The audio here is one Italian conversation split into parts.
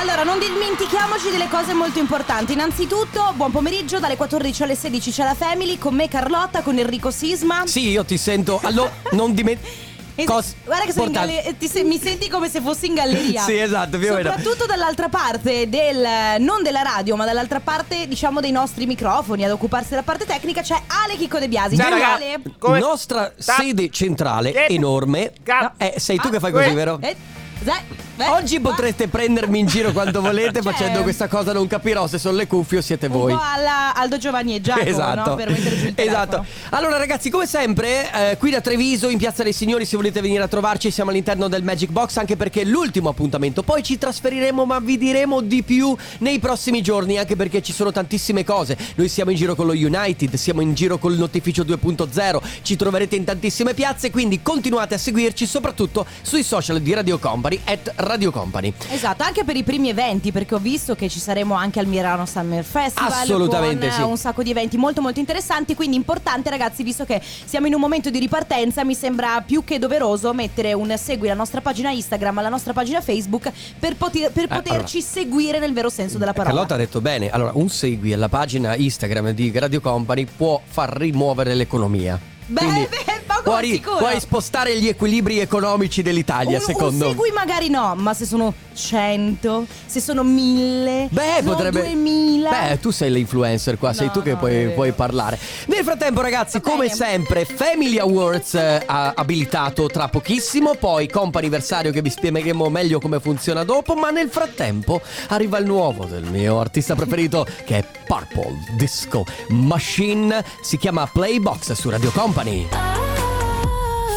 Allora, non dimentichiamoci delle cose molto importanti. Innanzitutto, buon pomeriggio, dalle 14 alle 16 c'è la Family con me Carlotta, con Enrico Sisma. Sì, io ti sento. Allora, non dimenticare. E- Cos- Guarda che sono in importante. galle- ti se- mi senti come se fossi in galleria. Sì, esatto, più o meno. Soprattutto dall'altra parte del non della radio, ma dall'altra parte, diciamo, dei nostri microfoni ad occuparsi della parte tecnica c'è Ale Chicco De Biasi. Ciao. Ale. Come- Nostra Ta- sede centrale Che- enorme. Ga- Eh, sei tu Ah, che fai que- così, vero? Eh, beh, Oggi qua- potreste prendermi in giro quanto volete Cioè- facendo questa cosa, non capirò se sono le cuffie o siete Un voi. po' alla Aldo Giovanni e Giacomo, Esatto. no? Per mettere giù il esatto. Allora, ragazzi, come sempre, eh, qui da Treviso, in Piazza dei Signori, se volete venire a trovarci, siamo all'interno del Magic Box, anche perché è l'ultimo appuntamento. Poi ci trasferiremo, ma vi diremo di più nei prossimi giorni, anche perché ci sono tantissime cose. Noi siamo in giro con lo United, siamo in giro con il Notificio 2.0, ci troverete in tantissime piazze, quindi continuate a seguirci, soprattutto sui social di Radio Company, at Radio Company. Esatto, anche per i primi eventi, perché ho visto che ci saremo anche al Milano Summer Festival. Assolutamente con, eh, sì. un sacco di eventi molto molto interessanti, quindi importante ragazzi, visto che siamo in un momento di ripartenza, mi sembra più che doveroso mettere un segui alla nostra pagina Instagram, alla nostra pagina Facebook, per, poter- per Eh, poterci seguire nel vero senso della parola. Carlotta ha detto bene, allora un segui alla pagina Instagram di Radio Company può far rimuovere l'economia. Beh, Quindi beh, puoi, sicuro. puoi spostare gli equilibri economici dell'Italia, un, secondo me. segui magari no, ma se sono 100, se sono 1000, Beh, no, potrebbe. 2000. Beh, tu sei l'influencer qua, sei No, tu che no, puoi, puoi parlare. Nel frattempo, ragazzi, come sempre, Family Awards eh, ha abilitato tra pochissimo. Poi comp'anniversario che vi spiegheremo meglio come funziona dopo. Ma nel frattempo arriva il nuovo del mio artista preferito, che è Purple Disco Machine. Si chiama Playbox su Radio Company.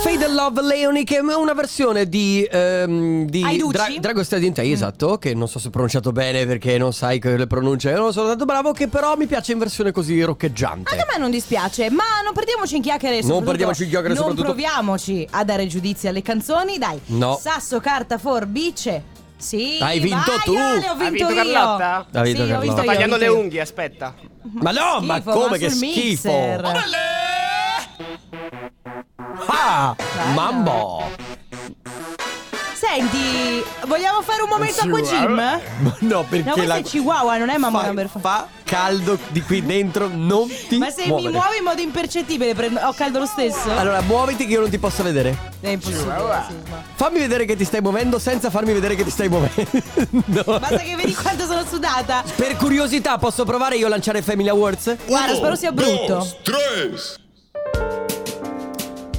Fade and Love Leoni che è una versione di, ehm, di Ai Ducci? Dra- Drago Steady in Te, esatto, che non so se ho pronunciato bene perché non sai che le pronunce, io non sono tanto bravo, che però mi piace in versione così roccheggiante. Anche a me non dispiace, ma non perdiamoci in chiacchiere. soprattutto- perdiamoci in chiacchiere, Non soprattutto- proviamoci a dare giudizi alle canzoni, dai. No. Sasso, carta, forbice. Sì. Hai vinto vai, tu. Ale, ho vinto vinto io. Carlotta? Ha vinto Sì, ho Carlotta. vinto Sto io, ho tagliando vinto le io. unghie, aspetta. Ma no, ma schifo, come va che sul schifo! mixer. Ah, mambo! Senti, vogliamo fare un momento acqua gym? Ma No, perché No, questo la è Chihuahua, non è mamma fa, number five. fa caldo di qui dentro, non ti Ma se muovere. mi muovi in modo impercettibile, prendo- ho caldo lo stesso? Allora, muoviti che io non ti posso vedere. È impossibile. sì, ma- Fammi vedere che ti stai muovendo senza farmi vedere che ti stai muovendo. Basta che vedi quanto sono sudata. Per curiosità, posso provare io a lanciare Family Awards? Guarda, spero sia brutto.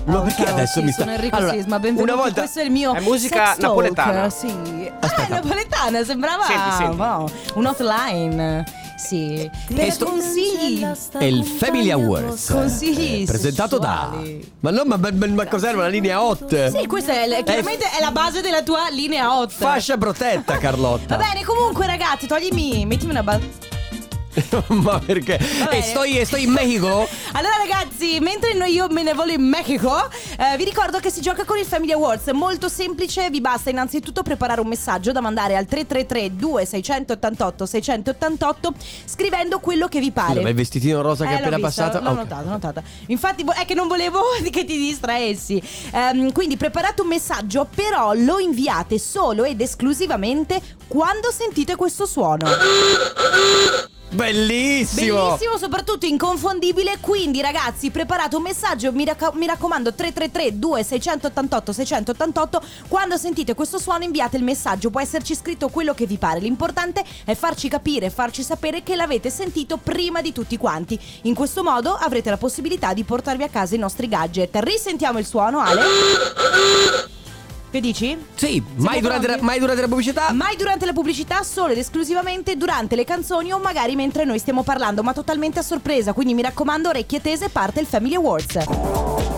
Ma perché ciao, adesso sì, mi sta sono Enrico Allora, Sisma, benvenuti. Una volta Questo è il mio È musica sex talk, napoletana. Sì. Aspetta. Ah, è napoletana, sembrava Senti, senti. wow, un hotline. Sì. Per Questo- consigli. è il Family Awards. Consigli eh, presentato sessuali. da Ma no, ma, ma, ma- ma cos'era una linea hot? Sì, questa è chiaramente è la base della tua linea 8. Fascia protetta, Carlotta. Va bene, comunque ragazzi, toglimi, mettimi una base. ma perché? E sto, sto in Mexico? Allora ragazzi, mentre noi io me ne volo in Mexico, eh, vi ricordo che si gioca con il Family Awards. È molto semplice, vi basta innanzitutto preparare un messaggio da mandare al 333 2688 688 scrivendo quello che vi pare. Ma il vestitino rosa che Eh, è appena l'ho vista, passato? L'ho Ok. notata, l'ho notata. Infatti è che non volevo che ti distraessi. Ehm, quindi preparate un messaggio, però lo inviate solo ed esclusivamente quando sentite questo suono. Bellissimo! Bellissimo, soprattutto inconfondibile. Quindi, ragazzi, preparate un messaggio. Mi, racca- mi raccomando, 333 2688 688 Quando sentite questo suono, inviate il messaggio. Può esserci scritto quello che vi pare. L'importante è farci capire, farci sapere che l'avete sentito prima di tutti quanti. In questo modo avrete la possibilità di portarvi a casa i nostri gadget. Risentiamo il suono, Ale. Che dici? Sì, mai durante, la, mai durante la pubblicità? Mai durante la pubblicità, solo ed esclusivamente durante le canzoni o magari mentre noi stiamo parlando, ma totalmente a sorpresa. Quindi mi raccomando, orecchie tese, parte il Family Awards.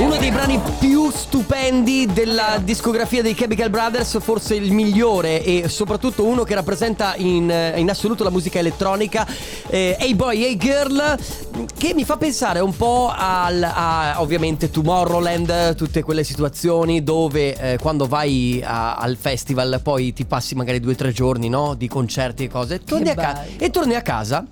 Uno dei brani più stupendi della discografia dei Chemical Brothers, forse il migliore e soprattutto uno che rappresenta in, in assoluto la musica elettronica, eh, Hey Boy, Hey Girl, che mi fa pensare un po' al, a ovviamente Tomorrowland, tutte quelle situazioni dove eh, quando vai a- al festival poi ti passi magari due o tre giorni no? di concerti e cose, torni ca- e torni a casa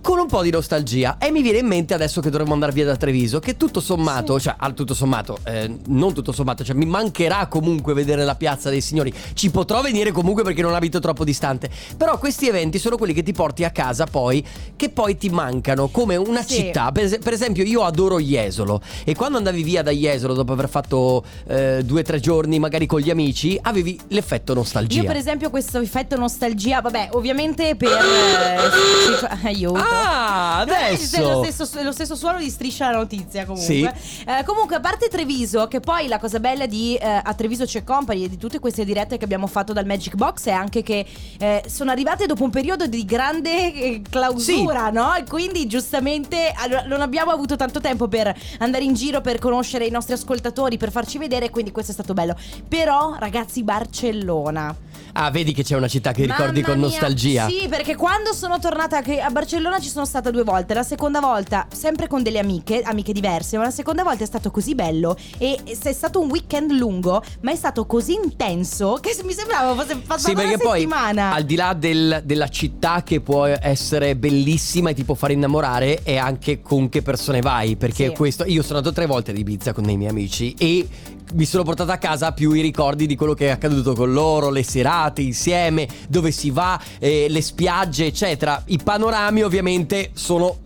con un po' di nostalgia. E mi viene in mente adesso che dovremmo andare via da Treviso, che tutto sommato, Sì. cioè al tutto sommato, eh, non tutto sommato, cioè mi mancherà comunque vedere la piazza dei signori. Ci potrò venire comunque perché non abito troppo distante. Però questi eventi sono quelli che ti porti a casa poi, che poi ti mancano come una Sì. città. Per, per esempio, io adoro Jesolo. E quando andavi via da Jesolo dopo aver fatto eh, due o tre giorni, magari con gli amici, avevi l'effetto nostalgia. Io per esempio questo effetto nostalgia, vabbè, ovviamente per... eh, situa- aiuto. Ah, È adesso! lo stesso, è lo stesso suono di striscia la notizia comunque. Sì. Eh, comunque, a parte Treviso, che poi la cosa bella di eh, a Treviso c'è Company e di tutte queste dirette che abbiamo fatto dal Magic Box è anche che eh, sono arrivate dopo un periodo di grande eh, clausura, no? E quindi giustamente allora, non abbiamo avuto tanto tempo per andare in giro per conoscere i nostri ascoltatori, per farci vedere, quindi questo è stato bello. Però, ragazzi, Barcellona. Ah, vedi che c'è una città che ricordi Mamma con mia, nostalgia. Sì, perché quando sono tornata a Barcellona ci sono stata due volte. La seconda volta, sempre con delle amiche, amiche diverse, ma la seconda volta è stato così bello. E è stato un weekend lungo, ma è stato così intenso che mi sembrava fosse passata Sì, perché una poi settimana. al di là del- della città che può essere bellissima e ti può fare innamorare, è anche con che persone vai. Perché Sì. questo. Io sono andato tre volte ad Ibiza con i miei amici e mi sono portato a casa più i ricordi di quello che è accaduto con loro, le serate insieme, dove si va, eh, le spiagge, eccetera. I panorami, ovviamente, sono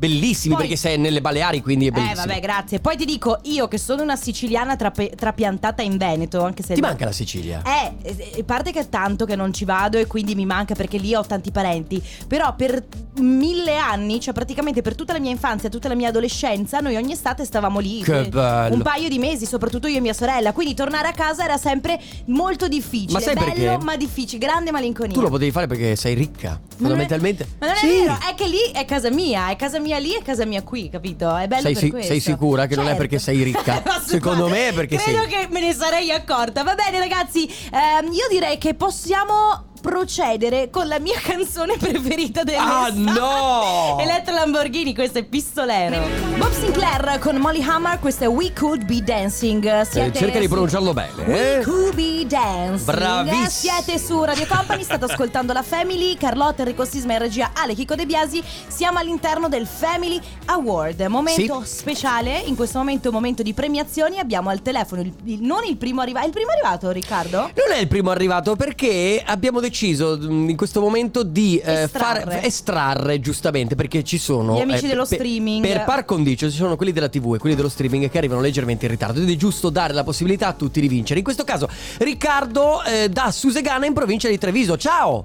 bellissimi Poi- perché sei nelle Baleari, quindi è Eh bellissimo. vabbè grazie Poi ti dico io che sono una siciliana trape- trapiantata in Veneto Anche se Ti manca la Sicilia? Eh, eh, a parte che è tanto che non ci vado e quindi mi manca perché lì ho tanti parenti. Però per mille anni, cioè praticamente per tutta la mia infanzia, tutta la mia adolescenza, noi ogni estate stavamo lì. Che eh, bello. Un paio di mesi, soprattutto io e mia sorella. Quindi tornare a casa era sempre molto difficile. Ma sai bello, perché? ma difficile, grande malinconia. Tu lo potevi fare perché sei ricca, Ma non è- fondamentalmente. Ma non è Sì. vero, è che lì è casa mia, è casa mia lì e casa mia qui, capito? È bello Sei, per si- questo. sei sicura che non è Certo. perché sei ricca? Secondo me è perché credo sei- che me ne sarei accorta. Va bene, ragazzi, ehm, io direi che possiamo procedere con la mia canzone preferita del Ah, no! Elettra Lamborghini, questo è Pistolero. Bob Sinclair con Molly Hammer, questo è We Could Be Dancing. Siete cerca di pronunciarlo bene, We eh? Could Be Dancing. Bravissimo. Siete su Radio Company, state ascoltando la Family, Carlotta, Enrico Sisma in regia, Ale Chico De Biasi. Siamo all'interno del Family Award, momento speciale. In questo momento un momento di premiazioni. Abbiamo al telefono il- il- non il primo arrivato. È il primo arrivato, Riccardo? Non è il primo arrivato perché abbiamo deciso mm, in questo momento di eh, Estrarre. far estrarre giustamente perché ci sono Gli amici eh, dello per- streaming. Per par condicio ci sono quelli della TV e quelli dello streaming che arrivano leggermente in ritardo ed è giusto dare la possibilità a tutti di vincere. In questo caso Riccardo eh, da Susegana in provincia di Treviso. Ciao!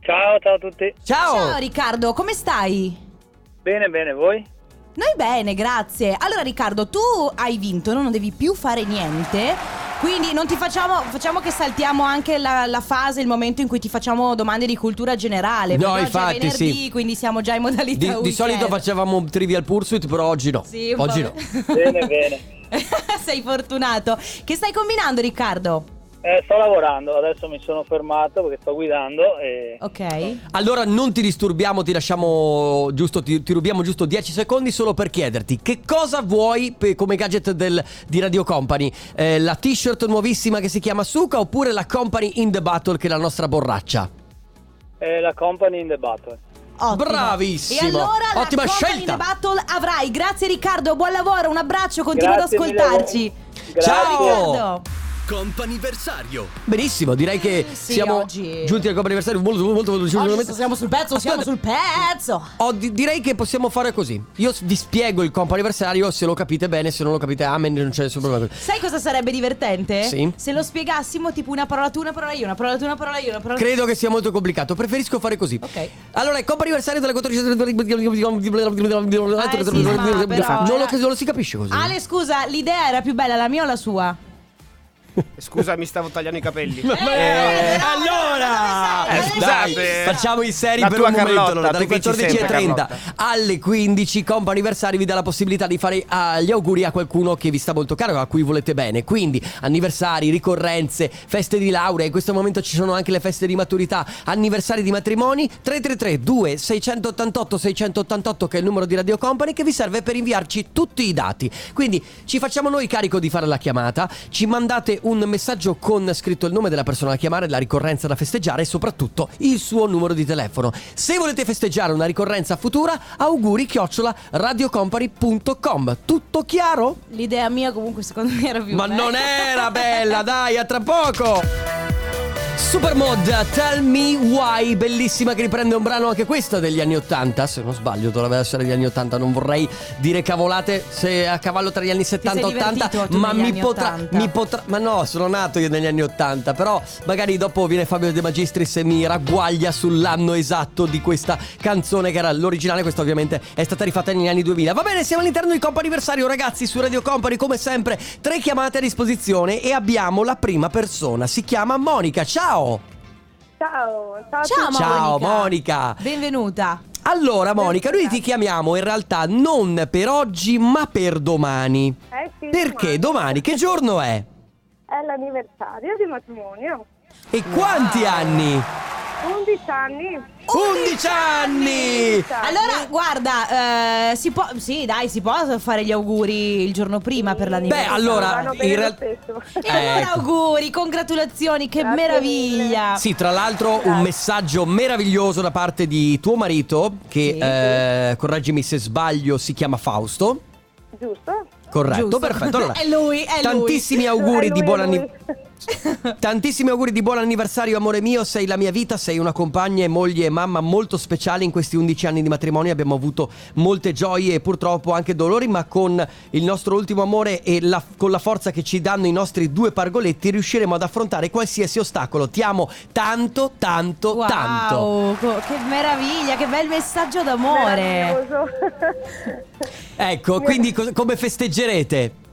Ciao, ciao a tutti. Ciao! Ciao Riccardo, come stai? Bene, bene, voi? Noi bene, grazie. Allora Riccardo, tu hai vinto, no? non devi più fare niente. Quindi non ti facciamo, facciamo che saltiamo anche la, la fase, il momento in cui ti facciamo domande di cultura generale. No, infatti, è venerdì, sì. quindi siamo già in modalità Di, di solito facevamo Trivial Pursuit, però oggi no. Sì, oggi po'. no. Bene, bene. Sei fortunato. Che stai combinando Riccardo? Eh, sto lavorando, adesso mi sono fermato perché sto guidando e... Ok. Allora non ti disturbiamo, ti lasciamo giusto, ti, ti rubiamo giusto 10 secondi solo per chiederti che cosa vuoi pe- come gadget del- di Radio Company? Eh, la t-shirt nuovissima che si chiama Suka oppure la Company in the Battle che è la nostra borraccia? e la company in the battle. Ottimo. Bravissimo. E allora Ottima la Company scelta. in the Battle avrai. Grazie Riccardo, buon lavoro, un abbraccio, continua Grazie ad ascoltarci. Ciao. Riccardo. Comp'anniversario. Benissimo, direi che Sì, siamo oggi- giunti al comp'anniversario molto molto molto Oggi siamo sul pezzo, siamo sul pezzo. Oh, di- direi che possiamo fare così. Io vi spiego il comp'anniversario, se lo capite bene, se non lo capite amen, non c'è nessun problema. Sai cosa sarebbe divertente? Sì. Se lo spiegassimo tipo una parola tu, una parola io, una parola tu, una parola io, una parola Credo che sia molto complicato, preferisco fare così. Ok. Allora, il comp'anniversario della 14 Ah, eh sì, ma però non, lo, era- non lo si capisce così. Ale, scusa, l'idea era più bella la mia o la sua? Scusa, mi stavo tagliando i capelli. Eh, Eh, no, allora, dove sei? Eh, scusate. sei? Facciamo i seri La per un momento. Carlotta, Allora, dalle tu vinci 14.30 sempre, alle 15, Compa Anniversari vi dà la possibilità di fare ah, gli auguri a qualcuno che vi sta molto caro, a cui volete bene. Quindi, anniversari, ricorrenze, feste di laurea. In questo momento ci sono anche le feste di maturità, anniversari di matrimoni. 333 2688 688 che è il numero di Radio Company che vi serve per inviarci tutti i dati. Quindi ci facciamo noi carico di fare la chiamata, ci mandate un messaggio con scritto il nome della persona da chiamare, la ricorrenza da festeggiare e soprattutto il suo numero di telefono. Se volete festeggiare una ricorrenza futura, auguri chiocciola radiocompany.com. Tutto chiaro? L'idea mia comunque secondo me era più Ma bella. non era bella, dai, a tra poco! Supermod, Tell Me Why, bellissima che riprende un brano anche questo degli anni 80, se non sbaglio dovrebbe essere degli anni 80, non vorrei dire cavolate se a cavallo tra gli anni 70 e sei 80, divertito tu ma mi potrà, 80. mi potrà, ma no, sono nato io negli anni 80, però magari dopo viene Fabio De Magistris e mi ragguaglia sull'anno esatto di questa canzone che era l'originale, questa ovviamente è stata rifatta negli anni 2000. Va bene, siamo all'interno di Compo Anniversario ragazzi su Radio Company come sempre, tre chiamate a disposizione e abbiamo la prima persona, si chiama Monica, ciao! Ciao, ciao, Ciao tutti. Monica. Ciao Monica. Benvenuta. Allora Monica, noi ti chiamiamo in realtà non per oggi ma per domani. Eh sì, Perché domani che giorno è? È l'anniversario di matrimonio. E quanti anni? 11 anni. 11 anni! Allora, guarda, eh, si può. Sì, dai, si può fare gli auguri il giorno prima per Beh, l'anniversario. allora, Vanno bene in lo realtà... stesso. E allora Ecco. auguri, congratulazioni, che Grazie meraviglia. Sì, tra l'altro un messaggio meraviglioso da parte di tuo marito che, Sì. eh, correggimi se sbaglio, si chiama Fausto. Giusto? Corretto, Giusto. perfetto. Allora, È lui, è lui. Tantissimi auguri È di lui, buon è lui. anniversario. Tantissimi auguri di buon anniversario, amore mio. Sei la mia vita, sei una compagna e moglie e mamma molto speciale in questi 11 anni di matrimonio. Abbiamo avuto molte gioie e purtroppo anche dolori, ma con il nostro ultimo amore e la- con la forza che ci danno i nostri due pargoletti riusciremo ad affrontare qualsiasi ostacolo. Ti amo tanto, tanto, Wow, tanto. che meraviglia, che bel messaggio d'amore. Ecco, quindi co- come festeggerete?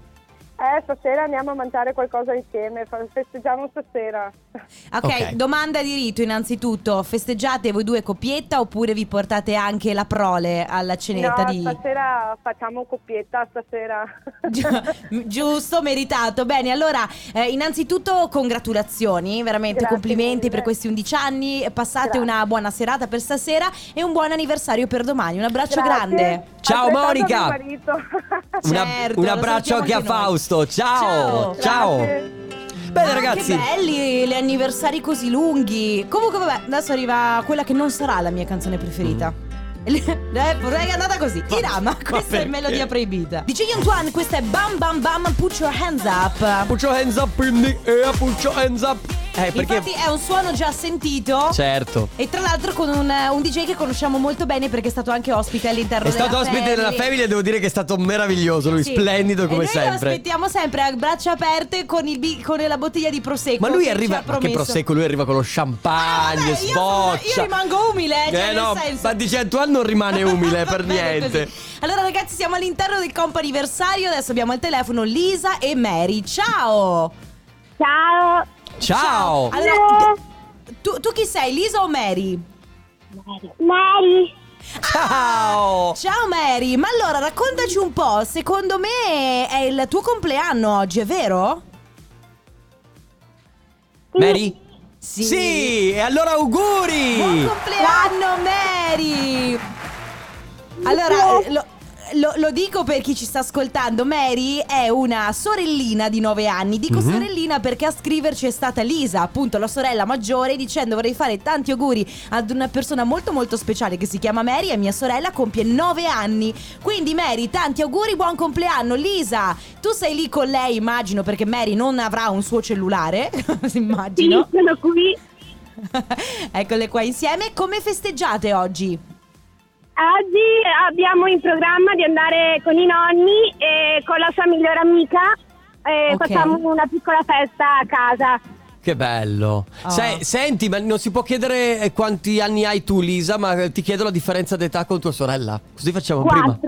Eh, stasera andiamo a mangiare qualcosa insieme. Festeggiamo stasera. Ok, Ok. domanda di rito innanzitutto, festeggiate voi due coppietta oppure vi portate anche la prole alla cenetta no, di... stasera facciamo coppietta, stasera. Gi- Giusto, meritato. Bene, allora, eh, innanzitutto congratulazioni, veramente Grazie complimenti mille. per questi 11 anni. Passate Grazie. una buona serata per stasera e un buon anniversario per domani. Un abbraccio Grazie. grande. Ciao, Monica. Certo, un lo abbraccio salutiamo anche a anche Fausto. Ciao. Ciao. Ciao. Bene Ah, ragazzi. Che belli gli anniversari così lunghi. Comunque, vabbè, adesso arriva quella che non sarà la mia canzone preferita. Eh, vorrei che è andata così. Irama, questa è melodia proibita. Dice Yontuan, questa è Bam Bam Bam Put Your Hands Up. Put your hands up in the air, put your hands up. Eh, perché Infatti è un suono già sentito. Certo. E tra l'altro con un, un DJ che conosciamo molto bene perché è stato anche ospite all'interno È della stato ospite della Family. Family e devo dire che è stato meraviglioso, lui Sì. splendido come e noi sempre. lo aspettiamo sempre a braccia aperte con, il con la bottiglia di prosecco. Ma lui che arriva, ma che prosecco, lui arriva con lo Ah, champagne, vabbè, io, sono- io rimango umile, cioè eh nel no, ma di 100 anni non rimane umile per niente. così. Allora ragazzi siamo all'interno del compo anniversario Adesso abbiamo al telefono Lisa e Mary Ciao Ciao. Ciao. Allora Ciao. tu, tu chi sei? Lisa o Mary? Mary. Ciao. Ciao Mary Ma allora raccontaci un po' Secondo me è il tuo compleanno oggi, è vero? Mary? Sì. Sì, e allora auguri. Buon compleanno Mary Allora lo, lo- lo dico per chi ci sta ascoltando Mary è una sorellina di 9 anni Dico Mhm. sorellina perché a scriverci è stata Lisa Appunto la sorella maggiore Dicendo vorrei fare tanti auguri ad una persona molto molto speciale Che si chiama Mary e mia sorella compie 9 anni Quindi Mary tanti auguri buon compleanno Lisa tu sei lì con lei immagino Perché Mary non avrà un suo cellulare Immagino sono qui. Eccole qua insieme. Come festeggiate oggi? Oggi abbiamo in programma di andare con i nonni e con la sua migliore amica. E Ok. Facciamo una piccola festa a casa. Che bello. Oh. Se- senti, ma non si può chiedere eh, quanti anni hai tu, Lisa, ma ti chiedo la differenza d'età con tua sorella. Così facciamo prima.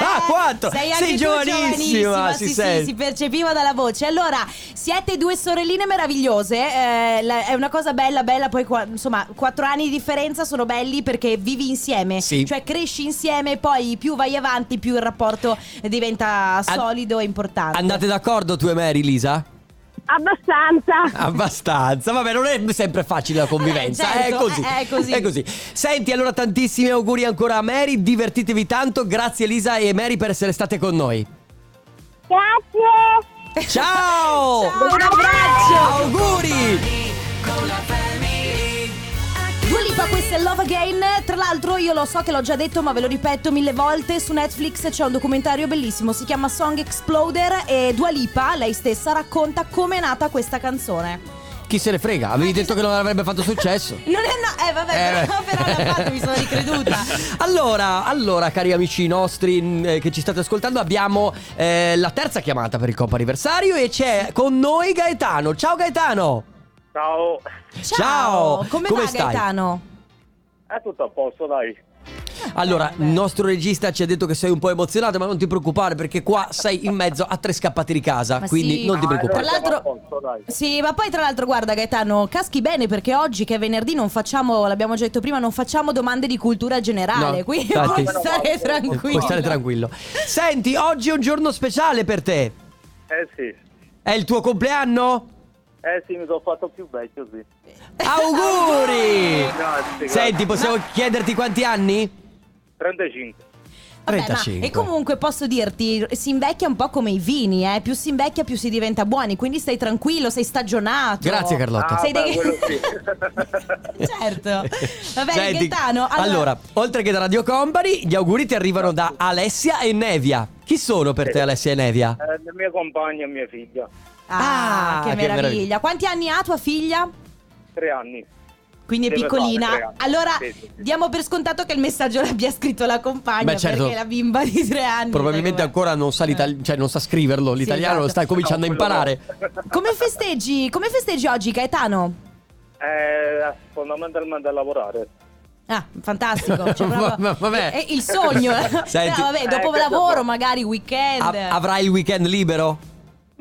Ah, quattro! Sei, Sei giovanissima, sì, si sì, sente. si percepiva dalla voce. Allora, siete due sorelline meravigliose. eh, la- è una cosa bella, bella. Poi, qua- insomma, quattro anni di differenza sono belli perché vivi insieme. Sì. Cioè, cresci insieme, poi più vai avanti, più il rapporto diventa solido e importante. Andate d'accordo tu e Mary, Lisa? Abbastanza. Abbastanza, vabbè, non è sempre facile la convivenza, Eh, certo, è così. è- è così. È così. Senti, allora tantissimi auguri ancora a Mary, divertitevi tanto. Grazie Lisa e Mary per essere state con noi. Grazie. Ciao! Ciao, un abbraccio! Auguri! Lipa, questo è Love Again. Tra l'altro, io lo so che l'ho già detto, ma ve lo ripeto mille volte. Su Netflix c'è un documentario bellissimo, si chiama Song Exploder. E Dua Lipa, lei stessa, racconta come è nata questa canzone. Chi se ne frega? Avevi detto che non avrebbe fatto successo. Non è no, eh vabbè, Eh, però, però l'ha fatto, mi sono ricreduta. Allora, allora, cari amici nostri mh, eh, che ci state ascoltando, abbiamo eh, la terza chiamata per il Coppa anniversario e c'è con noi Gaetano. Ciao Gaetano! Ciao. Ciao, Come, come va stai? Gaetano? È tutto a posto, dai. Allora, il nostro regista ci ha detto che sei un po' emozionato, ma non ti preoccupare perché qua sei in mezzo a tre scappati di casa, Ma quindi sì. non ti Ah, preoccupare. Tra l'altro-. Sì, ma poi tra l'altro guarda Gaetano, caschi bene perché oggi che è venerdì non facciamo, l'abbiamo già detto prima, non facciamo domande di cultura generale, No, quindi infatti. puoi stare tranquillo. Puoi stare tranquillo. Senti, oggi è un giorno speciale per te. Eh sì. È il tuo compleanno? Eh sì, mi sono fatto più vecchio, sì. Auguri! Grazie, Senti, possiamo chiederti quanti anni? 35. Vabbè, ma- 35. e comunque posso dirti, si invecchia un po' come i vini, eh? più si invecchia più si diventa buoni, quindi stai tranquillo, sei stagionato. Grazie Carlotta. Ah, Sei beh, dei- quello sì. certo. Va bene, Senti, Gaetano. Allora... oltre che da Radio Company, gli auguri ti arrivano da Alessia e Nevia. Chi sono per te Alessia e Nevia? Eh, la mia compagna e mia figlia. Ah, Ah, che, che meraviglia. meraviglia. Quanti anni ha tua figlia? Tre anni. Quindi è Deve piccolina. fare tre anni. Allora Sì, sì, sì. diamo per scontato che il messaggio l'abbia scritto la compagna Beh, certo. perché la bimba di tre anni. Probabilmente sai com'è. ancora non sa, l'itali- cioè non sa scriverlo, l'italiano lo esatto. sta cominciando a No, quello imparare. no. Come festeggi? Come festeggi oggi, Gaetano? Eh, fondamentalmente a lavorare. Ah, fantastico. Cioè, proprio- Va- vabbè. È il sogno. Senti. No, vabbè, dopo Eh, questo lavoro, no. magari weekend. A- avrai il weekend libero?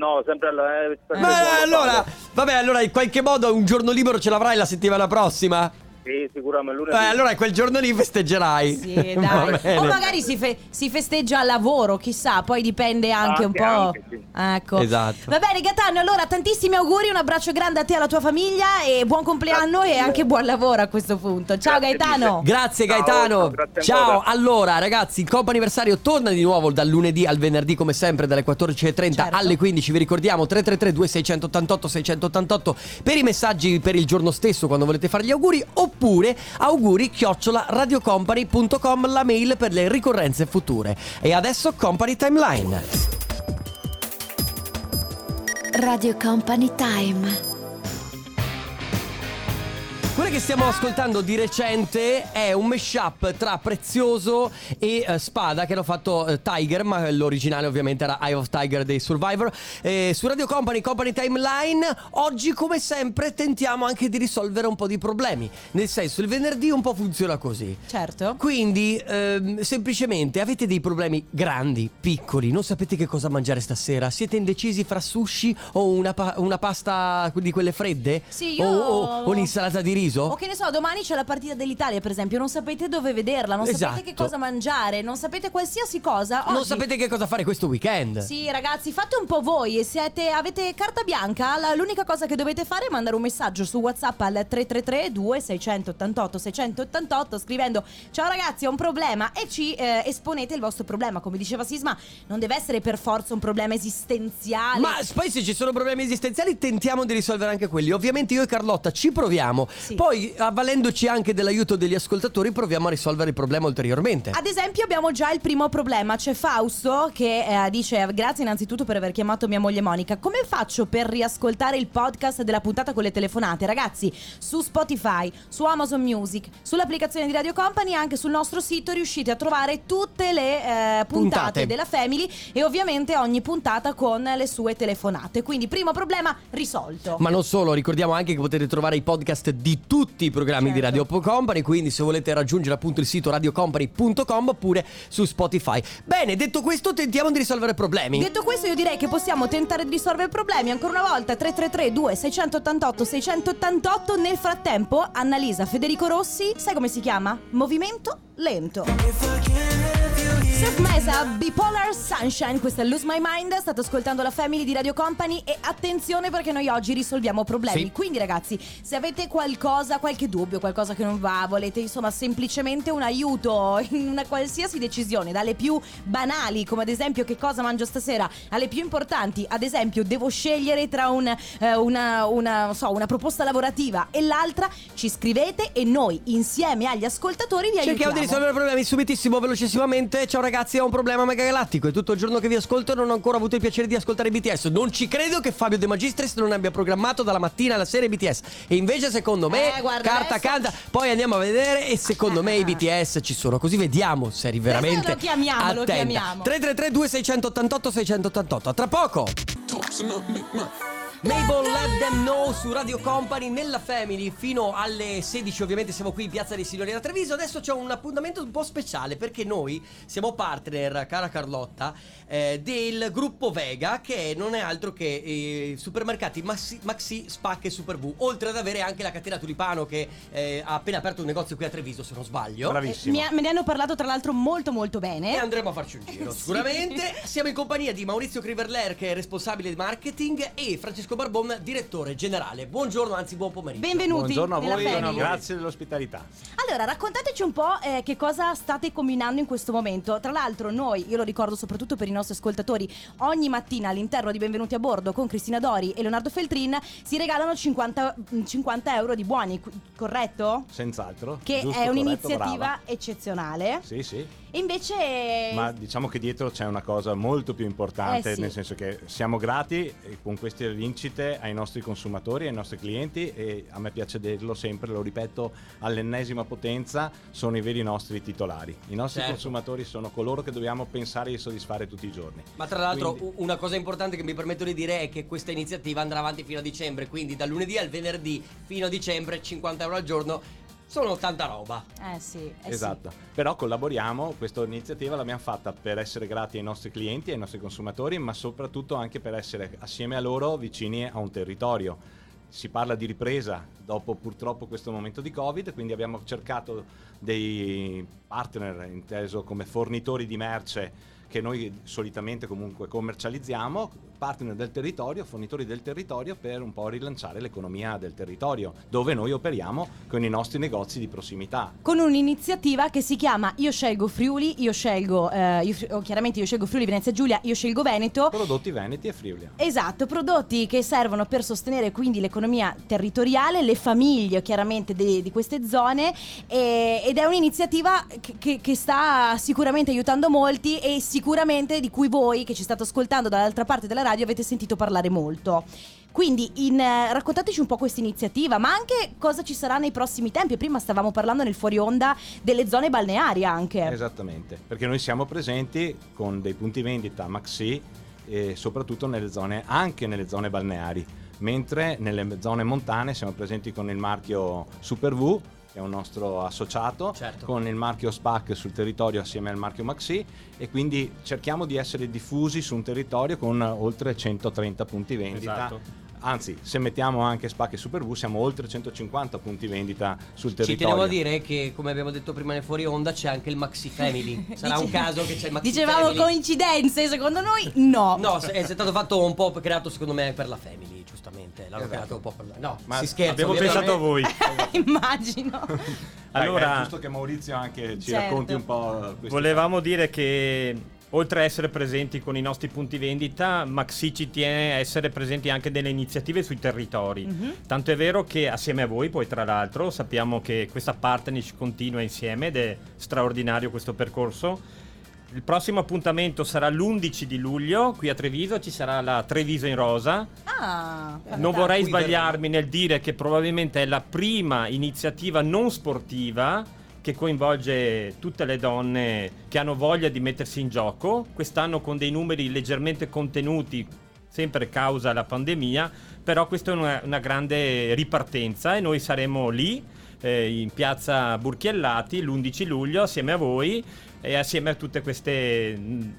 No, sempre alla... Eh, sempre Ma buono allora, vabbè, allora in qualche modo un giorno libero ce l'avrai la settimana prossima? Sì, sicuramente Eh, lunedì. allora quel giorno lì festeggerai. Sì, dai. O magari si, fe- si festeggia al lavoro, chissà, poi dipende anche, Anche, un po'. anche, sì. Ecco. Esatto. Va bene, Gaetano, allora tantissimi auguri, un abbraccio grande a te e alla tua famiglia e buon compleanno e anche buon lavoro a questo punto. Ciao Grazie Gaetano. Grazie Ciao, Gaetano. ciao, grazie Ciao. Allora, ragazzi, il Coppa anniversario torna di nuovo dal lunedì al venerdì, come sempre, dalle 14.30 Certo. alle 15. Vi ricordiamo 333 2688 688 per i messaggi per il giorno stesso quando volete fare gli auguri. Oppure auguri chiocciola radiocompany.com la mail per le ricorrenze future. E adesso Company Timeline. Radio Company Time. Quella che stiamo ascoltando di recente è un mashup tra Prezioso e eh, Spada che hanno fatto eh, Tiger, ma l'originale ovviamente era Eye of Tiger dei Survivor. Eh, su Radio Company, Company Timeline, oggi come sempre tentiamo anche di risolvere un po' di problemi. Nel senso, il venerdì un po' funziona così. Certo. Quindi, ehm, semplicemente avete dei problemi grandi, piccoli, non sapete che cosa mangiare stasera? Siete indecisi fra sushi o una, pa- una pasta di quelle fredde? Sì, io- O, o- o un'insalata di riso? O che ne so, domani c'è la partita dell'Italia, per esempio, non sapete dove vederla, non sapete Esatto. che cosa mangiare, non sapete qualsiasi cosa. Non Oggi- sapete che cosa fare questo weekend? Sì, ragazzi, fate un po' voi e siete, avete carta bianca. la- l'unica cosa che dovete fare è mandare un messaggio su WhatsApp al 333 2688 688 scrivendo "Ciao ragazzi, ho un problema" e ci eh, esponete il vostro problema. Come diceva Sisma, non deve essere per forza un problema esistenziale. Ma poi se ci sono problemi esistenziali tentiamo di risolvere anche quelli. Ovviamente io e Carlotta ci proviamo. Sì. Poi avvalendoci anche dell'aiuto degli ascoltatori proviamo a risolvere il problema ulteriormente. Ad esempio abbiamo già il primo problema, c'è Fausto che eh, dice grazie innanzitutto per aver chiamato mia moglie Monica, come faccio per riascoltare il podcast della puntata con le telefonate? Ragazzi, su Spotify, su Amazon Music, sull'applicazione di Radio Company e anche sul nostro sito riuscite a trovare tutte le eh, puntate, Puntate. della Family e ovviamente ogni puntata con le sue telefonate. Quindi primo problema risolto. Ma non solo, ricordiamo anche che potete trovare i podcast di tutti i programmi di Certo. Radio Company, quindi se volete raggiungere appunto il sito radiocompany.com oppure su Spotify. Bene, detto questo tentiamo di risolvere problemi. Detto questo io direi che possiamo tentare di risolvere i problemi ancora una volta 333 2688 688 nel frattempo Annalisa Federico Rossi sai come si chiama? Movimento lento Mesa, Bipolar Sunshine, questa è Lose My Mind, state ascoltando la Family di Radio Company e attenzione perché noi oggi risolviamo problemi. Sì. Quindi ragazzi, se avete qualcosa, qualche dubbio, qualcosa che non va, volete insomma semplicemente un aiuto in una qualsiasi decisione, dalle più banali come ad esempio che cosa mangio stasera, alle più importanti, ad esempio devo scegliere tra un, eh, una, una, so, una proposta lavorativa e l'altra, ci scrivete e noi insieme agli ascoltatori vi aiutiamo. Cerchiamo di risolvere problemi subitissimo, velocissimamente. Ciao ragazzi, ho un problema mega galattico. È tutto il giorno che vi ascolto e non ho ancora avuto il piacere di ascoltare i BTS. Non ci credo che Fabio De Magistris non abbia programmato dalla mattina alla sera i BTS. E invece, secondo me, Eh, guarda, carta adesso- canta. Poi andiamo a vedere. E secondo me i BTS ci sono. Così vediamo se eri veramente. lo chiamiamo, lo attenta. chiamiamo. 333 2688 688 Tra poco. Mabel Let Them Know su Radio Company nella Family fino alle 16 ovviamente siamo qui in Piazza dei Signori a Treviso adesso c'è un appuntamento un po' speciale perché noi siamo partner cara Carlotta eh, del gruppo Vega che non è altro che eh, supermercati Maxi, Maxi Spac e Super V oltre ad avere anche la catena Tulipano che eh, ha appena aperto un negozio qui a Treviso se non sbaglio Bravissimo. Mi ha- me ne hanno parlato tra l'altro molto molto bene. e andremo a farci un giro Sì. sicuramente siamo in compagnia di Maurizio Criverler che è responsabile di marketing e Francesco Barbon direttore generale buongiorno anzi buon pomeriggio Benvenuti Buongiorno a voi, Family. grazie dell'ospitalità. Allora, raccontateci un po' eh, che cosa state combinando in questo momento. Tra l'altro, noi, io lo ricordo soprattutto per i nostri ascoltatori, ogni mattina all'interno di Benvenuti a bordo con Cristina Dori e Leonardo Feltrin si regalano 50, mm, 50 euro di buoni, corretto? Senz'altro. Che Giusto, è corretto, un'iniziativa brava. eccezionale. Sì, sì. E invece. Ma diciamo che dietro c'è una cosa molto più importante, Eh, sì. nel senso che siamo grati eh, con queste vincite ai nostri consumatori, ai nostri clienti e a me piace dirlo sempre, lo ripeto all'ennesima potenza, sono i veri nostri titolari. I nostri Certo. consumatori sono coloro che dobbiamo pensare di soddisfare tutti i giorni. Ma tra l'altro Quindi- una cosa importante che mi permetto di dire è che questa iniziativa andrà avanti fino a dicembre, quindi dal lunedì al venerdì fino a dicembre 50 euro al giorno sono tanta roba. Eh sì, eh sì. Esatto, però collaboriamo, questa iniziativa l'abbiamo fatta per essere grati ai nostri clienti, ai nostri consumatori, ma soprattutto anche per essere assieme a loro vicini a un territorio. Si parla di ripresa dopo purtroppo questo momento di Covid, quindi abbiamo cercato dei partner inteso come fornitori di merce che noi solitamente comunque commercializziamo, partner del territorio, fornitori del territorio per un po' rilanciare l'economia del territorio, dove noi operiamo con i nostri negozi di prossimità. Con un'iniziativa che si chiama Io scelgo Friuli, io scelgo, eh, io- chiaramente io scelgo Friuli Venezia Giulia, io scelgo Veneto. Prodotti Veneti e Friuli. Esatto, prodotti che servono per sostenere quindi l'economia territoriale, le famiglie chiaramente de- di queste zone e- ed è un'iniziativa che, che- che sta sicuramente aiutando molti e sicuramente di cui voi che ci state ascoltando dall'altra parte della radio avete sentito parlare molto. Quindi in, eh, raccontateci un po' questa iniziativa, ma anche cosa ci sarà nei prossimi tempi. Prima stavamo parlando nel fuori onda delle zone balneari anche. Esattamente, perché noi siamo presenti con dei punti vendita Maxi e soprattutto nelle zone, anche nelle zone balneari, mentre nelle zone montane siamo presenti con il marchio Super V, che è un nostro associato, Certo. con il marchio SPAC sul territorio assieme al marchio Maxi e quindi cerchiamo di essere diffusi su un territorio con oltre 130 punti vendita. Esatto. Anzi, se mettiamo anche SPAC e Super V siamo oltre 150 punti vendita sul Ci territorio. tenevo a dire che, come abbiamo detto prima nel fuori onda, c'è anche il Maxi Family. Sarà un Dice- caso che c'è il Maxi Dicevamo Family. coincidenze, secondo noi no. No, se- è stato fatto un po' creato secondo me per la Family, giustamente. L'hanno Esatto. creato un po' per la. No, Ma si scherza. Abbiamo ovviamente. pensato a voi. Immagino. Dai, Allora- è giusto che Maurizio anche ci Certo. racconti un po' questo. Volevamo dire che oltre a essere presenti con i nostri punti vendita, Maxi ci tiene a essere presenti anche delle iniziative sui territori. Mhm. Tanto è vero che assieme a voi, poi tra l'altro, sappiamo che questa partnership continua insieme ed è straordinario questo percorso. Il prossimo appuntamento sarà l'11 di luglio, qui a Treviso ci sarà la Treviso in Rosa. Ah, Non vorrei sbagliarmi nel dire che probabilmente è la prima iniziativa non sportiva che coinvolge tutte le donne che hanno voglia di mettersi in gioco. Quest'anno con dei numeri leggermente contenuti, sempre causa la pandemia, però questa è una, una grande ripartenza e noi saremo lì eh, in piazza Burchiellati l'11 luglio assieme a voi e assieme a tutte queste mh,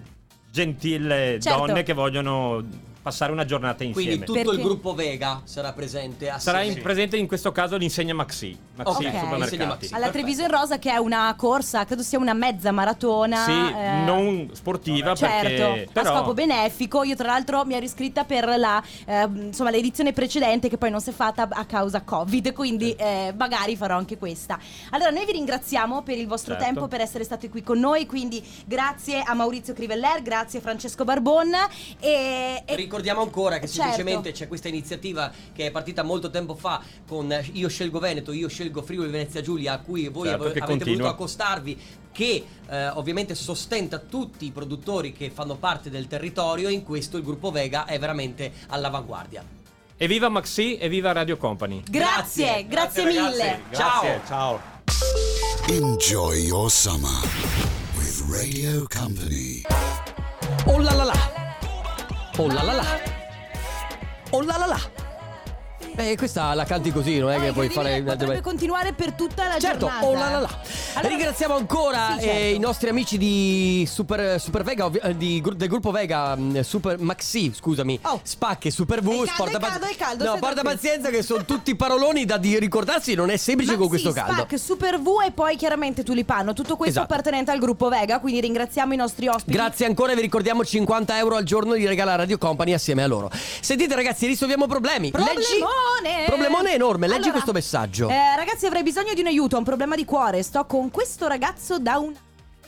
gentile Certo. donne che vogliono passare una giornata insieme. Quindi tutto Perché? il gruppo Vega sarà presente Sarà assieme. in- presente in questo caso l'insegna Maxi, Maxi Ok. supermercati. Maxi. Alla Treviso in Rosa che è una corsa, credo sia una mezza maratona. Sì, eh, non sportiva Certo, perché a però scopo benefico. Io, tra l'altro, mi ero iscritta per la, eh, insomma, l'edizione precedente, che poi non si è fatta a causa Covid. Quindi, eh, magari farò anche questa. Allora, noi vi ringraziamo per il vostro Certo. tempo, per essere stati qui con noi. Quindi, grazie a Maurizio Criveller, grazie a Francesco Barbon. E, e- Ricordiamo ancora che Certo. semplicemente c'è questa iniziativa che è partita molto tempo fa con Io scelgo Veneto, io scelgo Friuli Venezia Giulia a cui voi Certo, che avete continua. voluto accostarvi che eh, ovviamente sostenta tutti i produttori che fanno parte del territorio e in questo il gruppo Vega è veramente all'avanguardia. evviva Maxi, evviva Radio Company. grazie, grazie, ragazzi. mille. Grazie, ciao. Enjoy your summer with Radio Company. Oh la la la! Oh la la la! Oh la la la! Eh, questa la canti così, non è No, che puoi fare... potrebbe continuare per tutta la Certo, giornata. oh la la la. Allora- Ringraziamo ancora Sì, certo. eh, i nostri amici di Super, Super Vega, ovvi- eh, di gru- del gruppo Vega, mh, Super Maxi, scusami, Oh. Spacche, Super V, caldo, Sporta è caldo, è caldo, No, stai porta tranquillo. pazienza che sono tutti paroloni da di ricordarsi, non è semplice con questo caldo. Spac, Super V e poi chiaramente Tulipano. Tutto questo Esatto. appartenente al gruppo Vega, quindi ringraziamo i nostri ospiti. Grazie ancora e vi ricordiamo 50 euro al giorno di regala Radio Company assieme a loro. Sentite ragazzi, risolviamo problemi. Leggi... Problemone enorme, leggi Allora, questo messaggio. eh, ragazzi, avrei bisogno di un aiuto, ho un problema di cuore. Sto con questo ragazzo da un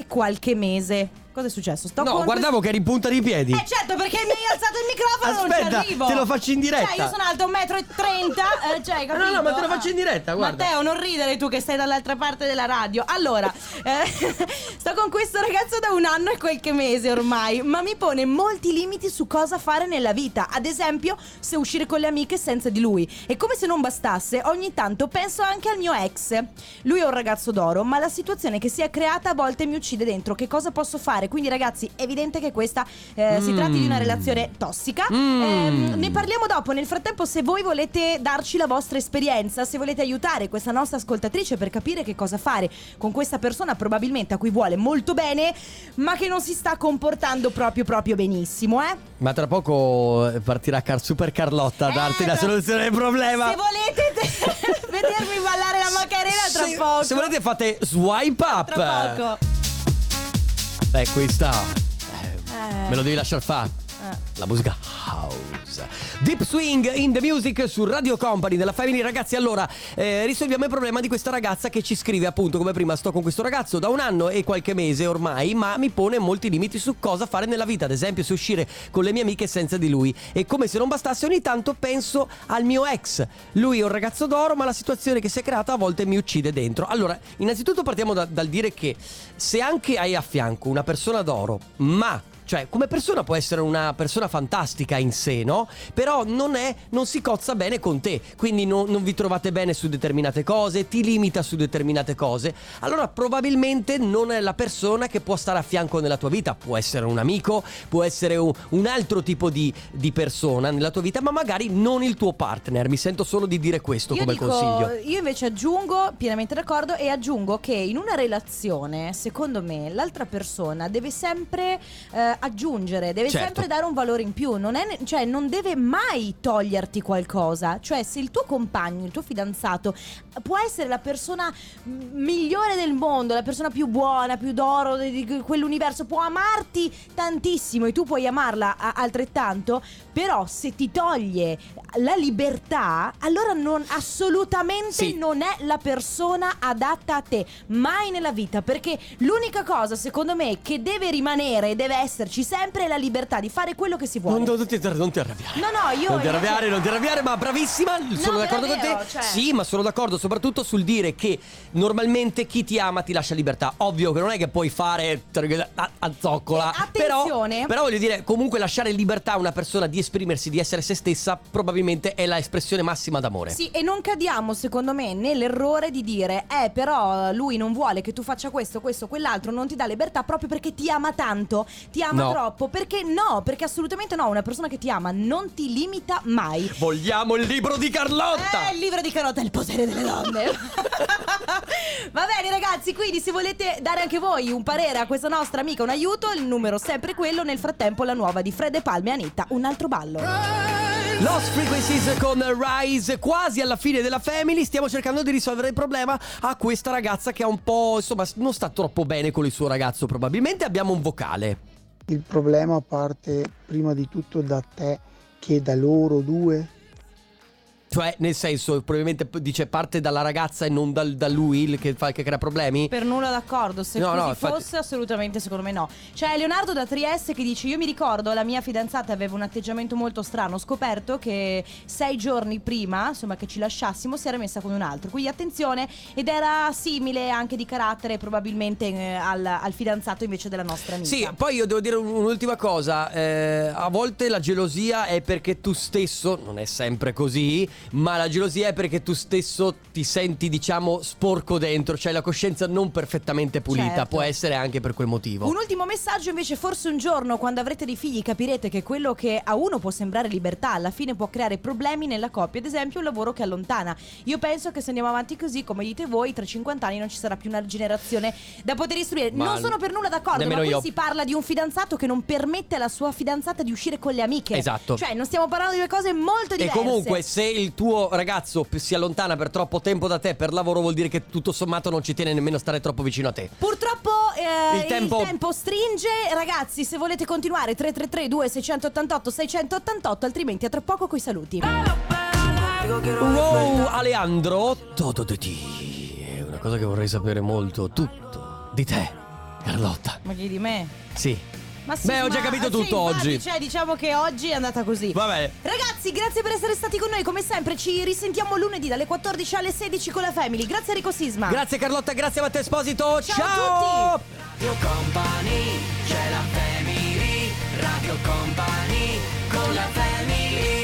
qualche mese. Cosa è successo? Sto no, con guardavo che eri in punta di piedi. Eh certo, perché mi hai alzato il microfono non Aspetta, ci arrivo. te lo faccio in diretta. Cioè, io sono alta 1,30 m, eh, cioè, hai No, no, capito? ma te lo faccio in diretta, guarda. Matteo, non ridere tu che stai dall'altra parte della radio. Allora, eh, sto con questo ragazzo da un anno e qualche mese ormai, ma mi pone molti limiti su cosa fare nella vita. Ad esempio, se uscire con le amiche senza di lui. E come se non bastasse, ogni tanto penso anche al mio ex. Lui è un ragazzo d'oro, ma la situazione che si è creata a volte mi uccide dentro. Che cosa posso fare? Quindi, ragazzi, è evidente che questa eh, si Mm. tratti di una relazione tossica. Mm. Ehm, ne parliamo dopo. Nel frattempo, se voi volete darci la vostra esperienza, se volete aiutare questa nostra ascoltatrice per capire che cosa fare con questa persona, probabilmente a cui vuole molto bene, ma che non si sta comportando proprio proprio benissimo, eh? Ma tra poco eh, partirà Car- Super Carlotta a Eh, darti la tra- soluzione del problema. Se volete vedermi ballare la Macarena tra Se- poco. Se volete fate swipe up. Tra poco. Eh, questa Eh. me lo devi lasciar fare. Eh. La musica house. Deep Swing in the Music su Radio Company della Family. Ragazzi, allora eh, risolviamo il problema di questa ragazza che ci scrive appunto come prima sto con questo ragazzo da un anno e qualche mese ormai, ma mi pone molti limiti su cosa fare nella vita, ad esempio se uscire con le mie amiche senza di lui. E come se non bastasse ogni tanto penso al mio ex. Lui è un ragazzo d'oro, ma la situazione che si è creata a volte mi uccide dentro. Allora, innanzitutto partiamo da- dal dire che se anche hai a fianco una persona d'oro, ma cioè, come persona può essere una persona fantastica in sé, no? Però non è, non si cozza bene con te. Quindi non, non vi trovate bene su determinate cose, ti limita su determinate cose. Allora, probabilmente non è la persona che può stare a fianco nella tua vita. Può essere un amico, può essere un, un altro tipo di, di persona nella tua vita, ma magari non il tuo partner. Mi sento solo di dire questo Io come dico, consiglio. io invece aggiungo, pienamente d'accordo, e aggiungo che in una relazione, secondo me, l'altra persona deve sempre eh, aggiungere, deve Certo. sempre dare un valore in più, non, è, cioè non deve mai toglierti qualcosa. Cioè se il tuo compagno, il tuo fidanzato può essere la persona migliore del mondo, la persona più buona, più d'oro di di quell'universo, può amarti tantissimo e tu puoi amarla a- altrettanto, però se ti toglie la libertà, allora non, assolutamente Sì. non è la persona adatta a te, mai nella vita, perché l'unica cosa secondo me che deve rimanere e deve esserci sempre la libertà di fare quello che si vuole. Non, non ti, non ti arrabbiare. No, no, io Non ti arrabbiare, non ti arrabbiare, ma bravissima. sono d'accordo con te. cioè- Sì, ma sono d'accordo soprattutto sul dire che normalmente chi ti ama ti lascia libertà. Ovvio che non è che puoi fare a, a zoccola. Eh, attenzione. Però, però voglio dire, comunque lasciare libertà a una persona di esprimersi, di essere se stessa, probabilmente è la espressione massima d'amore. Sì, e non cadiamo, secondo me, nell'errore di dire, eh, però lui non vuole che tu faccia questo, questo, quell'altro, non ti dà libertà proprio perché ti ama tanto. Ti ama ama No. troppo. Perché no? Perché assolutamente no. Una persona che ti ama non ti limita mai. Vogliamo il libro di Carlotta! Eh, il libro di Carlotta è il potere delle donne. Va bene, ragazzi. Quindi, se volete dare anche voi un parere a questa nostra amica, un aiuto, il numero sempre quello. Nel frattempo, la nuova di Fred e Palme e Anitta, un altro ballo. Lost Frequencies con Rise, quasi alla fine della Family. Stiamo cercando di risolvere il problema a questa ragazza che ha un po'. insomma, non sta troppo bene con il suo ragazzo. Probabilmente abbiamo un vocale. Il problema parte prima di tutto da te che da loro due. Cioè, nel senso, probabilmente dice parte dalla ragazza e non dal- da lui che, fa, che crea problemi. Per nulla d'accordo, se No, così no, infatti- fosse assolutamente secondo me no. C'è Leonardo da Trieste che dice io mi ricordo la mia fidanzata aveva un atteggiamento molto strano, ho scoperto che sei giorni prima, insomma che ci lasciassimo, si era messa con un altro, quindi attenzione ed era simile anche di carattere probabilmente eh, al, al fidanzato invece della nostra amica. Sì, poi io devo dire un- un'ultima cosa. eh, a volte la gelosia è perché tu stesso, non è sempre così, ma la gelosia è perché tu stesso ti senti, diciamo, sporco dentro, cioè la coscienza non perfettamente pulita. Certo. Può essere anche per quel motivo. Un ultimo messaggio invece, forse un giorno quando avrete dei figli capirete che quello che a uno può sembrare libertà alla fine può creare problemi nella coppia, ad esempio un lavoro che allontana. Io penso che se andiamo avanti così, come dite voi, tra 50 anni non ci sarà più una generazione da poter istruire. Ma non sono per nulla d'accordo, ma qui io. si parla di un fidanzato che non permette alla sua fidanzata di uscire con le amiche. Esatto. Cioè, non stiamo parlando di due cose molto E diverse. comunque, se il tuo ragazzo si allontana per troppo tempo da te per lavoro, vuol dire che tutto sommato non ci tiene nemmeno a stare troppo vicino a te. Purtroppo eh, Il tempo- stringe. Ragazzi, se volete continuare 333 2688 688, altrimenti a tra poco coi saluti. Wow, Aleandro, todo de ti. È una cosa che vorrei sapere molto, tutto di te, Carlotta. Ma chi di me? Sì. Ma sì, Beh, ho già ma- capito sì, tutto infatti, oggi. Cioè, diciamo che oggi è andata così. Vabbè. Ragazzi, grazie per essere stati con noi. Come sempre, ci risentiamo lunedì dalle 14 alle 16 con la Family. Grazie Rico Sisma. Grazie Carlotta, grazie Matteo Esposito. Ciao, Ciao a tutti. Radio Company, c'è la Family. Radio Company, con la Family.